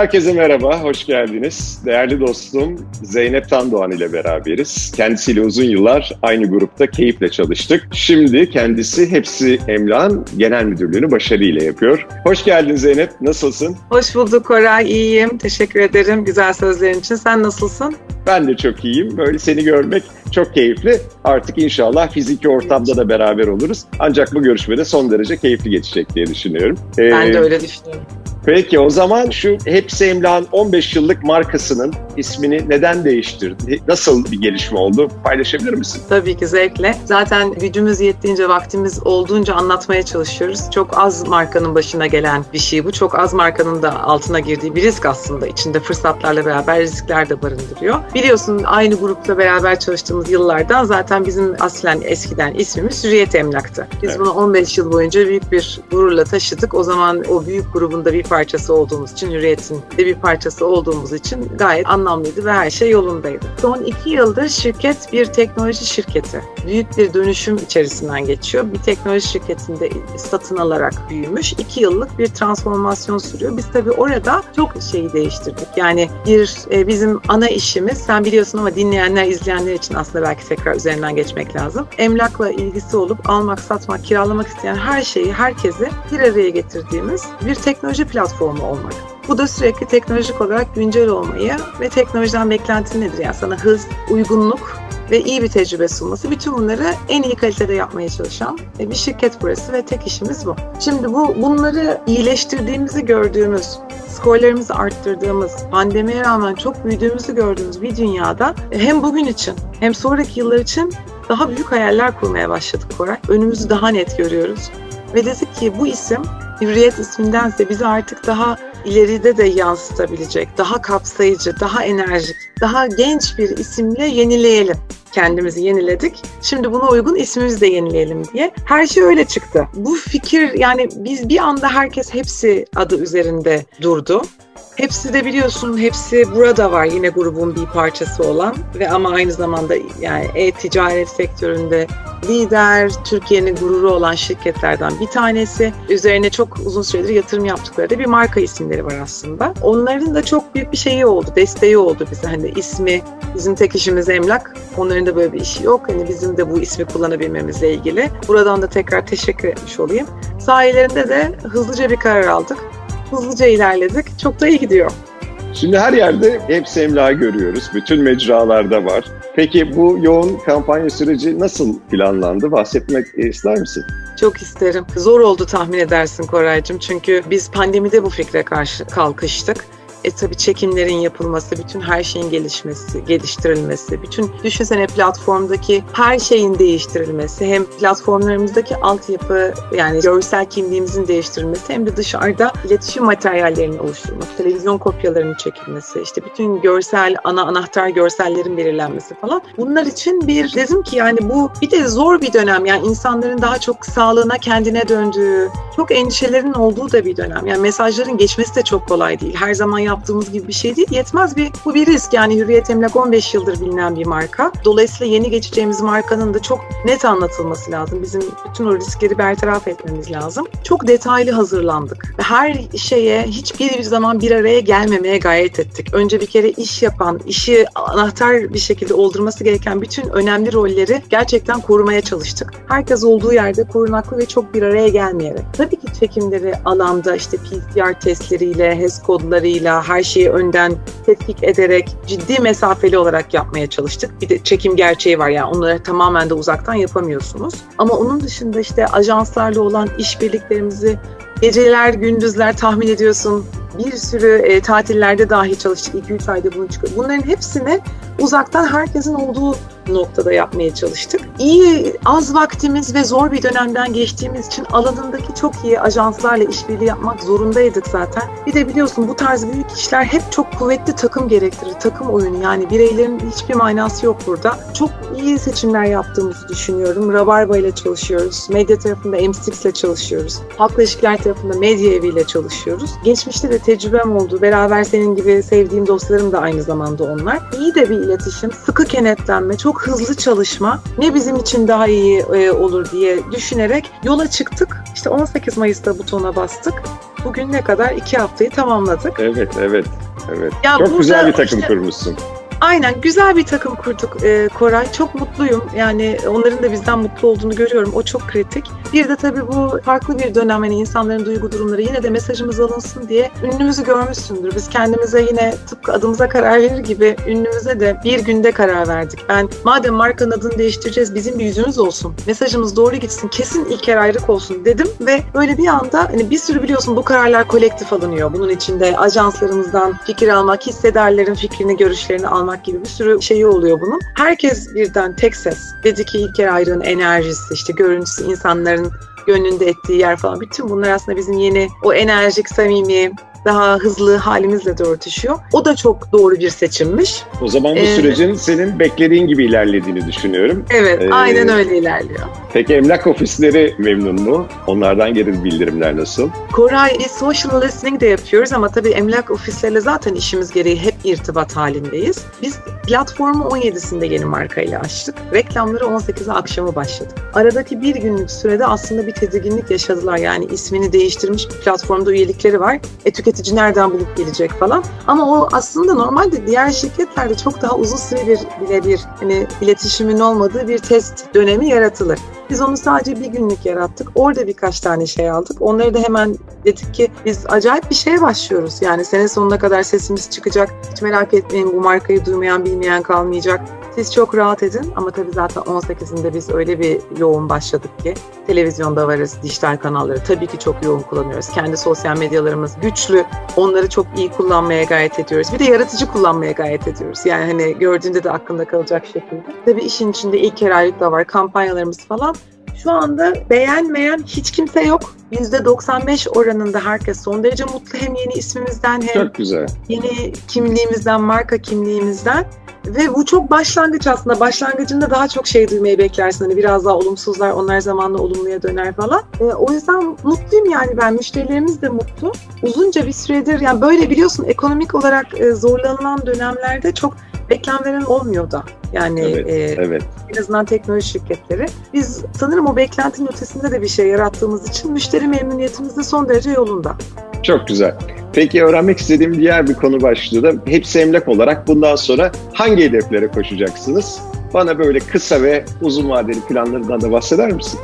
Herkese merhaba, hoş geldiniz. Değerli dostum Zeynep Tandoğan ile beraberiz. Kendisiyle uzun yıllar aynı grupta keyifle çalıştık. Şimdi kendisi Hepsi Emlak'ın genel müdürlüğünü başarıyla yapıyor. Hoş geldin Zeynep, nasılsın? Hoş bulduk Koray, iyiyim. Teşekkür ederim güzel sözlerin için. Sen nasılsın? Ben de çok iyiyim. Böyle seni görmek çok keyifli. Artık inşallah fiziki ortamda da beraber oluruz. Ancak bu görüşmede son derece keyifli geçecek diye düşünüyorum. Ee, ben de öyle düşünüyorum. Peki o zaman şu Hepsi Emlak'ın 15 yıllık markasının ismini neden değiştirdi? Nasıl bir gelişme oldu? Paylaşabilir misin? Tabii ki zevkle. Zaten gücümüz yettiğince, vaktimiz olduğunca anlatmaya çalışıyoruz. Çok az markanın başına gelen bir şey bu. Çok az markanın da altına girdiği bir risk aslında. İçinde fırsatlarla beraber riskler de barındırıyor. Biliyorsun aynı grupla beraber çalıştığımız yıllardan zaten bizim aslen eskiden ismimiz Hürriyet Emlak'tı. Biz evet. bunu 15 yıl boyunca büyük bir gururla taşıdık. O zaman o büyük grubunda bir parçası olduğumuz için, Hürriyet'in de bir parçası olduğumuz için gayet anlamlıydı ve her şey yolundaydı. Son iki yıldır şirket bir teknoloji şirketi. Büyük bir dönüşüm içerisinden geçiyor. Bir teknoloji şirketinde satın alarak büyümüş. iki yıllık bir transformasyon sürüyor. Biz tabii orada çok şeyi değiştirdik. Yani bir e, bizim ana işimiz, sen biliyorsun ama dinleyenler, izleyenler için aslında belki tekrar üzerinden geçmek lazım. Emlakla ilgisi olup almak, satmak, kiralamak isteyen her şeyi, herkesi bir araya getirdiğimiz bir teknoloji platformu olmak. Bu da sürekli teknolojik olarak güncel olmayı ve teknolojiden beklenti nedir? Yani sana hız, uygunluk ve iyi bir tecrübe sunması. Bütün bunları en iyi kalitede yapmaya çalışan bir şirket burası ve tek işimiz bu. Şimdi bu bunları iyileştirdiğimizi gördüğümüz, skorlarımızı arttırdığımız, pandemiye rağmen çok büyüdüğümüzü gördüğümüz bir dünyada hem bugün için hem sonraki yıllar için daha büyük hayaller kurmaya başladık Koray. Önümüzü daha net görüyoruz. Ve dedik ki bu isim Hürriyet ismindense bizi artık daha ileride de yansıtabilecek, daha kapsayıcı, daha enerjik, daha genç bir isimle yenileyelim. Kendimizi yeniledik. Şimdi buna uygun ismimizi de yenileyelim diye. Her şey öyle çıktı. Bu fikir yani biz bir anda herkes hepsi adı üzerinde durdu. Hepsi de biliyorsun hepsi burada var yine grubun bir parçası olan ve ama aynı zamanda yani e-ticaret sektöründe lider, Türkiye'nin gururu olan şirketlerden bir tanesi. Üzerine çok uzun süredir yatırım yaptıkları da bir marka isimleri var aslında. Onların da çok büyük bir şeyi oldu, desteği oldu bize. Hani ismi, bizim tek işimiz emlak. Onların da böyle bir işi yok. Hani bizim de bu ismi kullanabilmemizle ilgili. Buradan da tekrar teşekkür etmiş olayım. Sayelerinde de hızlıca bir karar aldık hızlıca ilerledik. Çok da iyi gidiyor. Şimdi her yerde hepsi emlak görüyoruz. Bütün mecralarda var. Peki bu yoğun kampanya süreci nasıl planlandı? Bahsetmek ister misin? Çok isterim. Zor oldu tahmin edersin Koraycığım. Çünkü biz pandemide bu fikre karşı kalkıştık. E tabii çekimlerin yapılması, bütün her şeyin gelişmesi, geliştirilmesi, bütün düşünsene platformdaki her şeyin değiştirilmesi, hem platformlarımızdaki altyapı yani görsel kimliğimizin değiştirilmesi hem de dışarıda iletişim materyallerinin oluşturulması, televizyon kopyalarının çekilmesi, işte bütün görsel, ana anahtar görsellerin belirlenmesi falan. Bunlar için bir dedim ki yani bu bir de zor bir dönem yani insanların daha çok sağlığına kendine döndüğü, çok endişelerin olduğu da bir dönem. Yani mesajların geçmesi de çok kolay değil. Her zaman yaptığımız gibi bir şey değil. Yetmez bir bu bir risk. Yani Hürriyet Emlak 15 yıldır bilinen bir marka. Dolayısıyla yeni geçeceğimiz markanın da çok net anlatılması lazım. Bizim bütün o riskleri bertaraf etmemiz lazım. Çok detaylı hazırlandık. Her şeye hiçbir zaman bir araya gelmemeye gayret ettik. Önce bir kere iş yapan, işi anahtar bir şekilde oldurması gereken bütün önemli rolleri gerçekten korumaya çalıştık. Herkes olduğu yerde korunaklı ve çok bir araya gelmeyerek. Tabii ki çekimleri alanda işte PCR testleriyle, HES kodlarıyla, her şeyi önden tetkik ederek ciddi mesafeli olarak yapmaya çalıştık. Bir de çekim gerçeği var yani onları tamamen de uzaktan yapamıyorsunuz. Ama onun dışında işte ajanslarla olan işbirliklerimizi geceler, gündüzler tahmin ediyorsun bir sürü e, tatillerde dahi çalıştık. 2-3 ayda bunu çıkıyor. Bunların hepsini uzaktan herkesin olduğu noktada yapmaya çalıştık. İyi, az vaktimiz ve zor bir dönemden geçtiğimiz için alanındaki çok iyi ajanslarla işbirliği yapmak zorundaydık zaten. Bir de biliyorsun bu tarz büyük işler hep çok kuvvetli takım gerektirir. Takım oyunu yani bireylerin hiçbir manası yok burada. Çok iyi seçimler yaptığımızı düşünüyorum. Rabarba ile çalışıyoruz. Medya tarafında M6 ile çalışıyoruz. Halkla ilişkiler tarafında Medya Evi ile çalışıyoruz. Geçmişte de tecrübem oldu. Beraber senin gibi sevdiğim dostlarım da aynı zamanda onlar. İyi de bir iletişim, sıkı kenetlenme, çok çok hızlı çalışma ne bizim için daha iyi e, olur diye düşünerek yola çıktık. İşte 18 Mayıs'ta butona bastık. Bugün ne kadar? iki haftayı tamamladık. Evet, evet. Evet. Ya Çok güzel bir takım işte, kurmuşsun. Aynen güzel bir takım kurduk e, Koray. Çok mutluyum. Yani onların da bizden mutlu olduğunu görüyorum. O çok kritik. Bir de tabii bu farklı bir dönem hani insanların duygu durumları yine de mesajımız alınsın diye ünlümüzü görmüşsündür. Biz kendimize yine tıpkı adımıza karar verir gibi ünlümüze de bir günde karar verdik. Ben madem markanın adını değiştireceğiz bizim bir yüzümüz olsun. Mesajımız doğru gitsin. Kesin İlker Ayrık olsun dedim ve böyle bir anda hani bir sürü biliyorsun bu kararlar kolektif alınıyor. Bunun içinde ajanslarımızdan fikir almak, hissedarların fikrini, görüşlerini almak almak gibi bir sürü şeyi oluyor bunun. Herkes birden tek ses. Dedi ki İlker Ayrık'ın enerjisi, işte görüntüsü, insanların gönlünde ettiği yer falan. Bütün bunlar aslında bizim yeni o enerjik, samimi, daha hızlı halimizle de örtüşüyor. O da çok doğru bir seçimmiş. O zaman bu ee, sürecin senin beklediğin gibi ilerlediğini düşünüyorum. Evet, ee, aynen öyle ilerliyor. Peki emlak ofisleri memnun mu? Onlardan geri bildirimler nasıl? Koray, biz social listening de yapıyoruz ama tabii emlak ofisleriyle zaten işimiz gereği hep irtibat halindeyiz. Biz platformu 17'sinde yeni markayla açtık. Reklamları 18'e akşamı başladık. Aradaki bir günlük sürede aslında bir tedirginlik yaşadılar. Yani ismini değiştirmiş bir platformda üyelikleri var. E, tüketici nereden bulup gelecek falan. Ama o aslında normalde diğer şirketlerde çok daha uzun süre bir bile bir hani iletişimin olmadığı bir test dönemi yaratılır. Biz onu sadece bir günlük yarattık. Orada birkaç tane şey aldık. Onları da hemen dedik ki biz acayip bir şeye başlıyoruz. Yani sene sonuna kadar sesimiz çıkacak. Hiç merak etmeyin bu markayı duymayan bilmeyen kalmayacak. Siz çok rahat edin ama tabii zaten 18'inde biz öyle bir yoğun başladık ki televizyonda varız, dijital kanalları tabii ki çok yoğun kullanıyoruz. Kendi sosyal medyalarımız güçlü. Onları çok iyi kullanmaya gayret ediyoruz. Bir de yaratıcı kullanmaya gayret ediyoruz. Yani hani gördüğünde de aklında kalacak şekilde. Tabii işin içinde ilk aylık da var, kampanyalarımız falan. Şu anda beğenmeyen hiç kimse yok. %95 oranında herkes son derece mutlu hem yeni ismimizden hem çok güzel. yeni kimliğimizden, marka kimliğimizden. Ve bu çok başlangıç aslında. Başlangıcında daha çok şey duymayı beklersin. Hani biraz daha olumsuzlar, onlar zamanla olumluya döner falan. E, o yüzden mutluyum yani ben. Müşterilerimiz de mutlu. Uzunca bir süredir yani böyle biliyorsun ekonomik olarak e, zorlanılan dönemlerde çok veren olmuyor da. Yani evet, e, evet. en azından teknoloji şirketleri. Biz sanırım o beklentinin ötesinde de bir şey yarattığımız için müşteri memnuniyetimiz de son derece yolunda. Çok güzel. Peki öğrenmek istediğim diğer bir konu başlığı da hepsi emlak olarak bundan sonra hangi hedeflere koşacaksınız? Bana böyle kısa ve uzun vadeli planlarından da bahseder misin?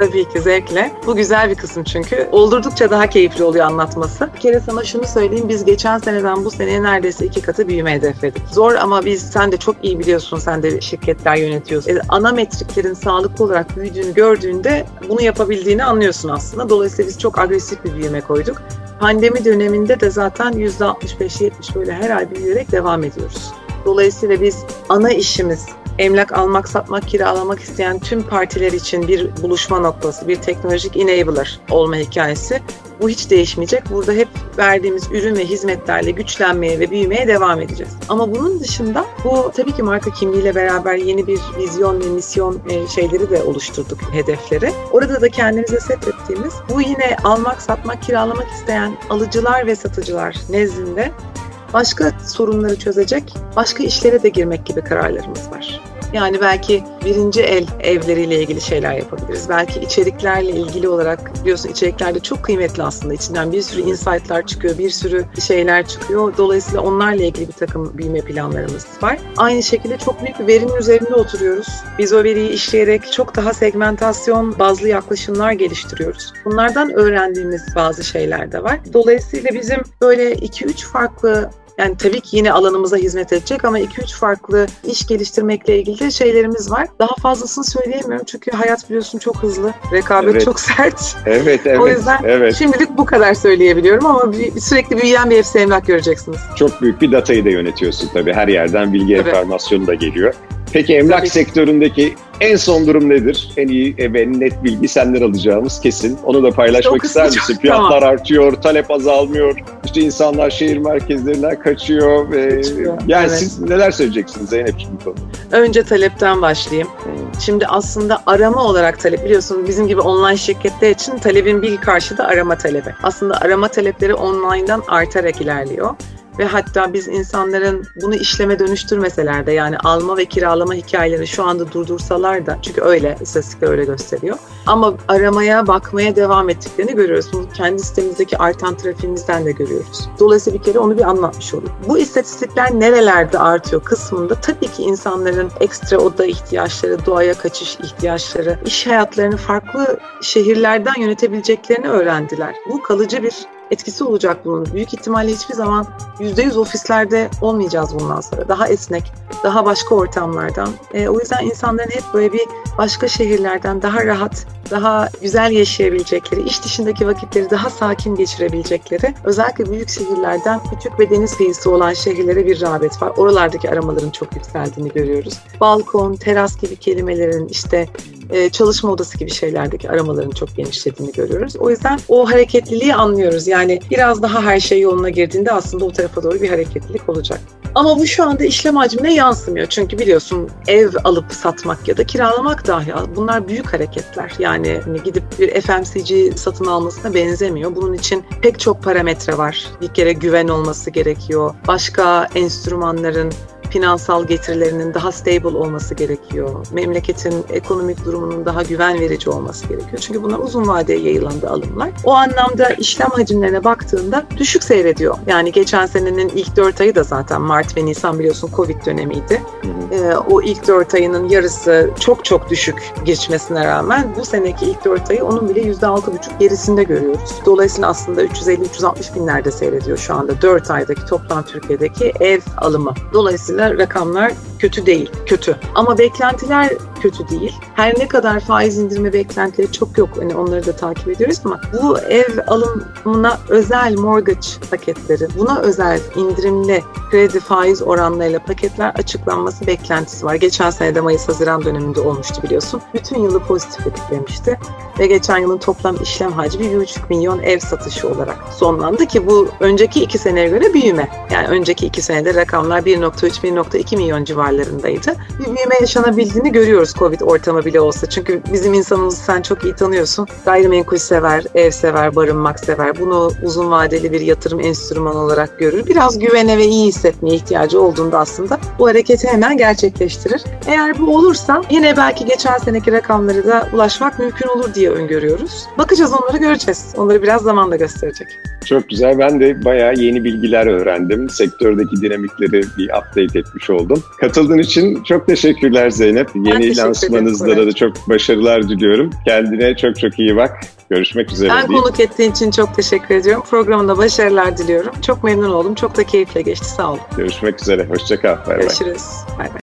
Tabii ki zevkle. Bu güzel bir kısım çünkü. Oldurdukça daha keyifli oluyor anlatması. Bir kere sana şunu söyleyeyim. Biz geçen seneden bu seneye neredeyse iki katı büyüme hedefledik. Zor ama biz sen de çok iyi biliyorsun. Sen de şirketler yönetiyorsun. E, ana metriklerin sağlıklı olarak büyüdüğünü gördüğünde bunu yapabildiğini anlıyorsun aslında. Dolayısıyla biz çok agresif bir büyüme koyduk. Pandemi döneminde de zaten %65-70 böyle her ay büyüyerek devam ediyoruz. Dolayısıyla biz ana işimiz emlak almak, satmak, kiralamak isteyen tüm partiler için bir buluşma noktası, bir teknolojik enabler olma hikayesi. Bu hiç değişmeyecek. Burada hep verdiğimiz ürün ve hizmetlerle güçlenmeye ve büyümeye devam edeceğiz. Ama bunun dışında bu tabii ki marka kimliğiyle beraber yeni bir vizyon ve misyon e, şeyleri de oluşturduk, hedefleri. Orada da kendimize set ettiğimiz bu yine almak, satmak, kiralamak isteyen alıcılar ve satıcılar nezdinde başka sorunları çözecek, başka işlere de girmek gibi kararlarımız var. Yani belki birinci el evleriyle ilgili şeyler yapabiliriz. Belki içeriklerle ilgili olarak biliyorsun içeriklerde çok kıymetli aslında. içinden bir sürü insight'lar çıkıyor, bir sürü şeyler çıkıyor. Dolayısıyla onlarla ilgili bir takım büyüme planlarımız var. Aynı şekilde çok büyük bir verinin üzerinde oturuyoruz. Biz o veriyi işleyerek çok daha segmentasyon bazlı yaklaşımlar geliştiriyoruz. Bunlardan öğrendiğimiz bazı şeyler de var. Dolayısıyla bizim böyle 2-3 farklı yani tabii ki yine alanımıza hizmet edecek ama 2-3 farklı iş geliştirmekle ilgili şeylerimiz var. Daha fazlasını söyleyemiyorum çünkü hayat biliyorsun çok hızlı. Rekabet evet. çok sert. Evet, evet. o yüzden evet. şimdilik bu kadar söyleyebiliyorum ama bir, sürekli büyüyen bir hepsi emlak göreceksiniz. Çok büyük bir datayı da yönetiyorsun tabii. Her yerden bilgi evet. enformasyonu da geliyor. Peki emlak Tabii. sektöründeki en son durum nedir? En iyi ve net bilgi senden alacağımız kesin. Onu da paylaşmak ister misin? Fiyatlar tamam. artıyor, talep azalmıyor. İşte insanlar şehir merkezlerinden kaçıyor. Ve kaçıyor. Yani evet. siz neler söyleyeceksiniz Zeynep bu konuda? Önce talepten başlayayım. Şimdi aslında arama olarak talep biliyorsun bizim gibi online şirketler için talebin bir karşıda arama talebi. Aslında arama talepleri online'dan artarak ilerliyor. Ve hatta biz insanların bunu işleme dönüştürmeseler de yani alma ve kiralama hikayelerini şu anda durdursalar da çünkü öyle istatistikler öyle gösteriyor. Ama aramaya, bakmaya devam ettiklerini görüyoruz. Bunu kendi sitemizdeki artan trafiğimizden de görüyoruz. Dolayısıyla bir kere onu bir anlatmış olduk. Bu istatistikler nerelerde artıyor kısmında tabii ki insanların ekstra oda ihtiyaçları, doğaya kaçış ihtiyaçları, iş hayatlarını farklı şehirlerden yönetebileceklerini öğrendiler. Bu kalıcı bir etkisi olacak bunun. Büyük ihtimalle hiçbir zaman %100 ofislerde olmayacağız bundan sonra. Daha esnek, daha başka ortamlardan. E, o yüzden insanların hep böyle bir başka şehirlerden daha rahat, daha güzel yaşayabilecekleri, iş dışındaki vakitleri daha sakin geçirebilecekleri, özellikle büyük şehirlerden küçük ve deniz kıyısı olan şehirlere bir rağbet var. Oralardaki aramaların çok yükseldiğini görüyoruz. Balkon, teras gibi kelimelerin işte e, çalışma odası gibi şeylerdeki aramaların çok genişlediğini görüyoruz. O yüzden o hareketliliği anlıyoruz. Yani biraz daha her şey yoluna girdiğinde aslında o tarafa doğru bir hareketlilik olacak. Ama bu şu anda işlem hacmine yansımıyor. Çünkü biliyorsun ev alıp satmak ya da kiralamak dahi bunlar büyük hareketler. Yani hani gidip bir FMCG satın almasına benzemiyor. Bunun için pek çok parametre var. Bir kere güven olması gerekiyor. Başka enstrümanların finansal getirilerinin daha stable olması gerekiyor. Memleketin ekonomik durumunun daha güven verici olması gerekiyor. Çünkü bunlar uzun vadeye yayılan da alımlar. O anlamda işlem hacimlerine baktığında düşük seyrediyor. Yani geçen senenin ilk 4 ayı da zaten Mart ve Nisan biliyorsun Covid dönemiydi. Ee, o ilk 4 ayının yarısı çok çok düşük geçmesine rağmen bu seneki ilk 4 ayı onun bile %6,5 gerisinde görüyoruz. Dolayısıyla aslında 350-360 binlerde seyrediyor şu anda 4 aydaki toplam Türkiye'deki ev alımı. Dolayısıyla rakamlar kötü değil, kötü. Ama beklentiler kötü değil. Her ne kadar faiz indirme beklentileri çok yok. Hani onları da takip ediyoruz ama bu ev alımına özel mortgage paketleri, buna özel indirimli kredi faiz oranlarıyla paketler açıklanması beklentisi var. Geçen sene de Mayıs-Haziran döneminde olmuştu biliyorsun. Bütün yılı pozitif etkilemişti. Ve geçen yılın toplam işlem hacmi 1,5 milyon ev satışı olarak sonlandı ki bu önceki iki seneye göre büyüme. Yani önceki iki senede rakamlar 1.3-1.2 milyon civarlarındaydı. Bir büyüme yaşanabildiğini görüyoruz Covid ortamı bile olsa. Çünkü bizim insanımızı sen çok iyi tanıyorsun. Gayrimenkul sever, ev sever, barınmak sever. Bunu uzun vadeli bir yatırım enstrümanı olarak görür. Biraz güvene ve iyi hissetmeye ihtiyacı olduğunda aslında bu hareketi hemen gerçekleştirir. Eğer bu olursa yine belki geçen seneki rakamları da ulaşmak mümkün olur diye öngörüyoruz. Bakacağız onları göreceğiz. Onları biraz zamanla gösterecek. Çok güzel. Ben de bayağı yeni bilgiler öğrendim. Sektördeki dinamikleri bir update etmiş oldum. Katıldığın için çok teşekkürler Zeynep. Yeni lansmanınızda da çok başarılar diliyorum. Kendine çok çok iyi bak. Görüşmek üzere. Ben diyeyim. konuk ettiğin için çok teşekkür ediyorum. Programında başarılar diliyorum. Çok memnun oldum. Çok da keyifle geçti. Sağ olun. Görüşmek üzere. Hoşçakal. Görüşürüz. Bay bay.